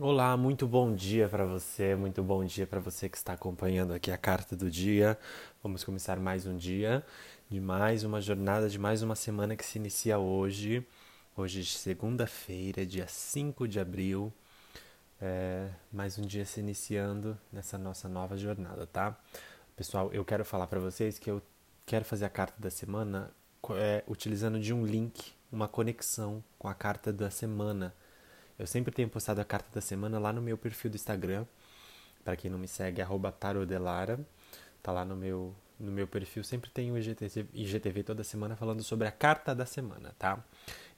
Olá, muito bom dia para você, muito bom dia para você que está acompanhando aqui a carta do dia. Vamos começar mais um dia de mais uma jornada, de mais uma semana que se inicia hoje. Hoje, é segunda-feira, dia 5 de abril. É, mais um dia se iniciando nessa nossa nova jornada, tá? Pessoal, eu quero falar para vocês que eu quero fazer a carta da semana é, utilizando de um link, uma conexão com a carta da semana eu sempre tenho postado a carta da semana lá no meu perfil do Instagram. Para quem não me segue, tarodelara. Tá lá no meu, no meu perfil. Sempre tem o IGTV, IGTV toda semana falando sobre a carta da semana, tá?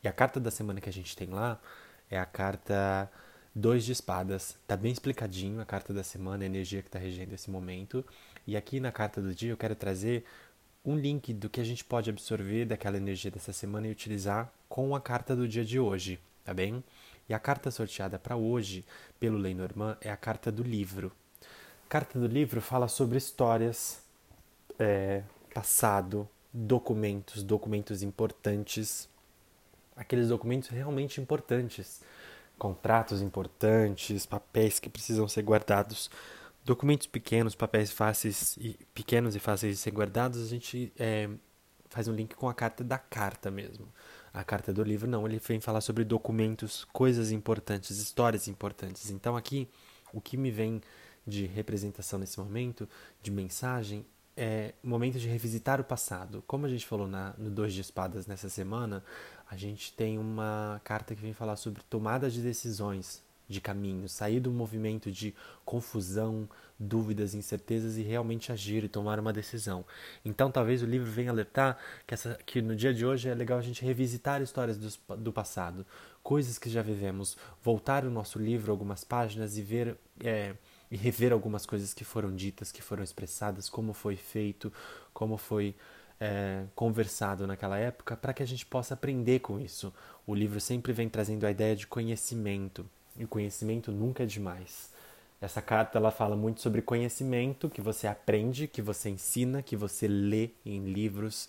E a carta da semana que a gente tem lá é a carta Dois de Espadas. Tá bem explicadinho a carta da semana, a energia que está regendo esse momento. E aqui na carta do dia eu quero trazer um link do que a gente pode absorver daquela energia dessa semana e utilizar com a carta do dia de hoje, tá bem? E a carta sorteada para hoje pelo Lenormand é a carta do livro. A carta do livro fala sobre histórias, é, passado, documentos, documentos importantes, aqueles documentos realmente importantes, contratos importantes, papéis que precisam ser guardados, documentos pequenos, papéis fáceis e pequenos e fáceis de ser guardados, a gente é, faz um link com a carta da carta mesmo a carta do livro, não, ele vem falar sobre documentos, coisas importantes, histórias importantes. Então aqui, o que me vem de representação nesse momento, de mensagem, é o momento de revisitar o passado. Como a gente falou na, no Dois de Espadas nessa semana, a gente tem uma carta que vem falar sobre tomada de decisões, de caminho, sair do movimento de confusão, dúvidas, incertezas e realmente agir e tomar uma decisão. Então, talvez o livro venha alertar que, essa, que no dia de hoje é legal a gente revisitar histórias do, do passado, coisas que já vivemos, voltar o nosso livro algumas páginas e ver é, e rever algumas coisas que foram ditas, que foram expressadas, como foi feito, como foi é, conversado naquela época, para que a gente possa aprender com isso. O livro sempre vem trazendo a ideia de conhecimento. E o conhecimento nunca é demais. Essa carta ela fala muito sobre conhecimento que você aprende, que você ensina, que você lê em livros,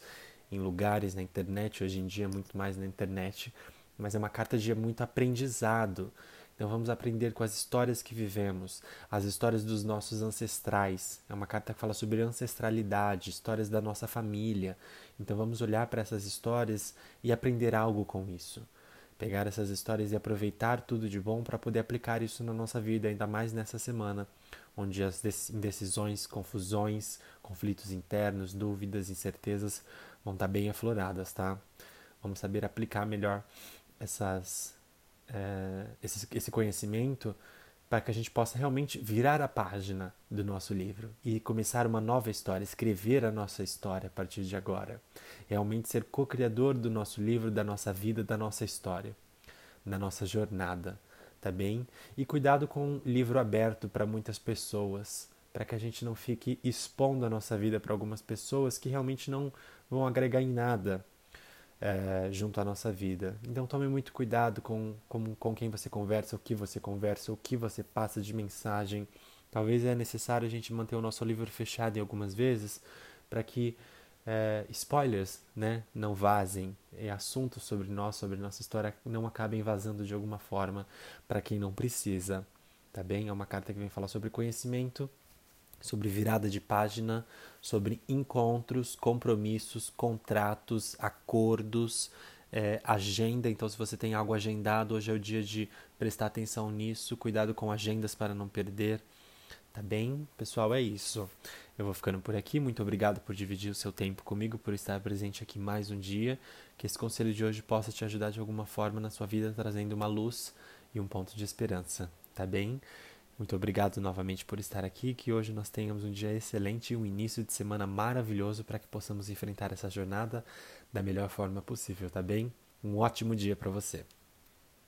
em lugares, na internet, hoje em dia muito mais na internet, mas é uma carta de muito aprendizado. Então vamos aprender com as histórias que vivemos, as histórias dos nossos ancestrais. É uma carta que fala sobre ancestralidade, histórias da nossa família. Então vamos olhar para essas histórias e aprender algo com isso pegar essas histórias e aproveitar tudo de bom para poder aplicar isso na nossa vida, ainda mais nessa semana, onde as indecisões, confusões, conflitos internos, dúvidas, incertezas vão estar tá bem afloradas, tá? Vamos saber aplicar melhor essas, é, esse, esse conhecimento para que a gente possa realmente virar a página do nosso livro e começar uma nova história, escrever a nossa história a partir de agora. Realmente ser co-criador do nosso livro, da nossa vida, da nossa história, da nossa jornada, tá bem? E cuidado com o livro aberto para muitas pessoas, para que a gente não fique expondo a nossa vida para algumas pessoas que realmente não vão agregar em nada é, junto à nossa vida. Então tome muito cuidado com, com, com quem você conversa, o que você conversa, o que você passa de mensagem. Talvez é necessário a gente manter o nosso livro fechado em algumas vezes para que é, spoilers né, não vazem, e assuntos sobre nós, sobre nossa história, não acabem vazando de alguma forma para quem não precisa. Tá bem? É uma carta que vem falar sobre conhecimento sobre virada de página, sobre encontros, compromissos, contratos, acordos, é, agenda. Então, se você tem algo agendado, hoje é o dia de prestar atenção nisso. Cuidado com agendas para não perder. Tá bem? Pessoal, é isso. Eu vou ficando por aqui. Muito obrigado por dividir o seu tempo comigo, por estar presente aqui mais um dia. Que esse conselho de hoje possa te ajudar de alguma forma na sua vida, trazendo uma luz e um ponto de esperança. Tá bem? Muito obrigado novamente por estar aqui. Que hoje nós tenhamos um dia excelente e um início de semana maravilhoso para que possamos enfrentar essa jornada da melhor forma possível, tá bem? Um ótimo dia para você.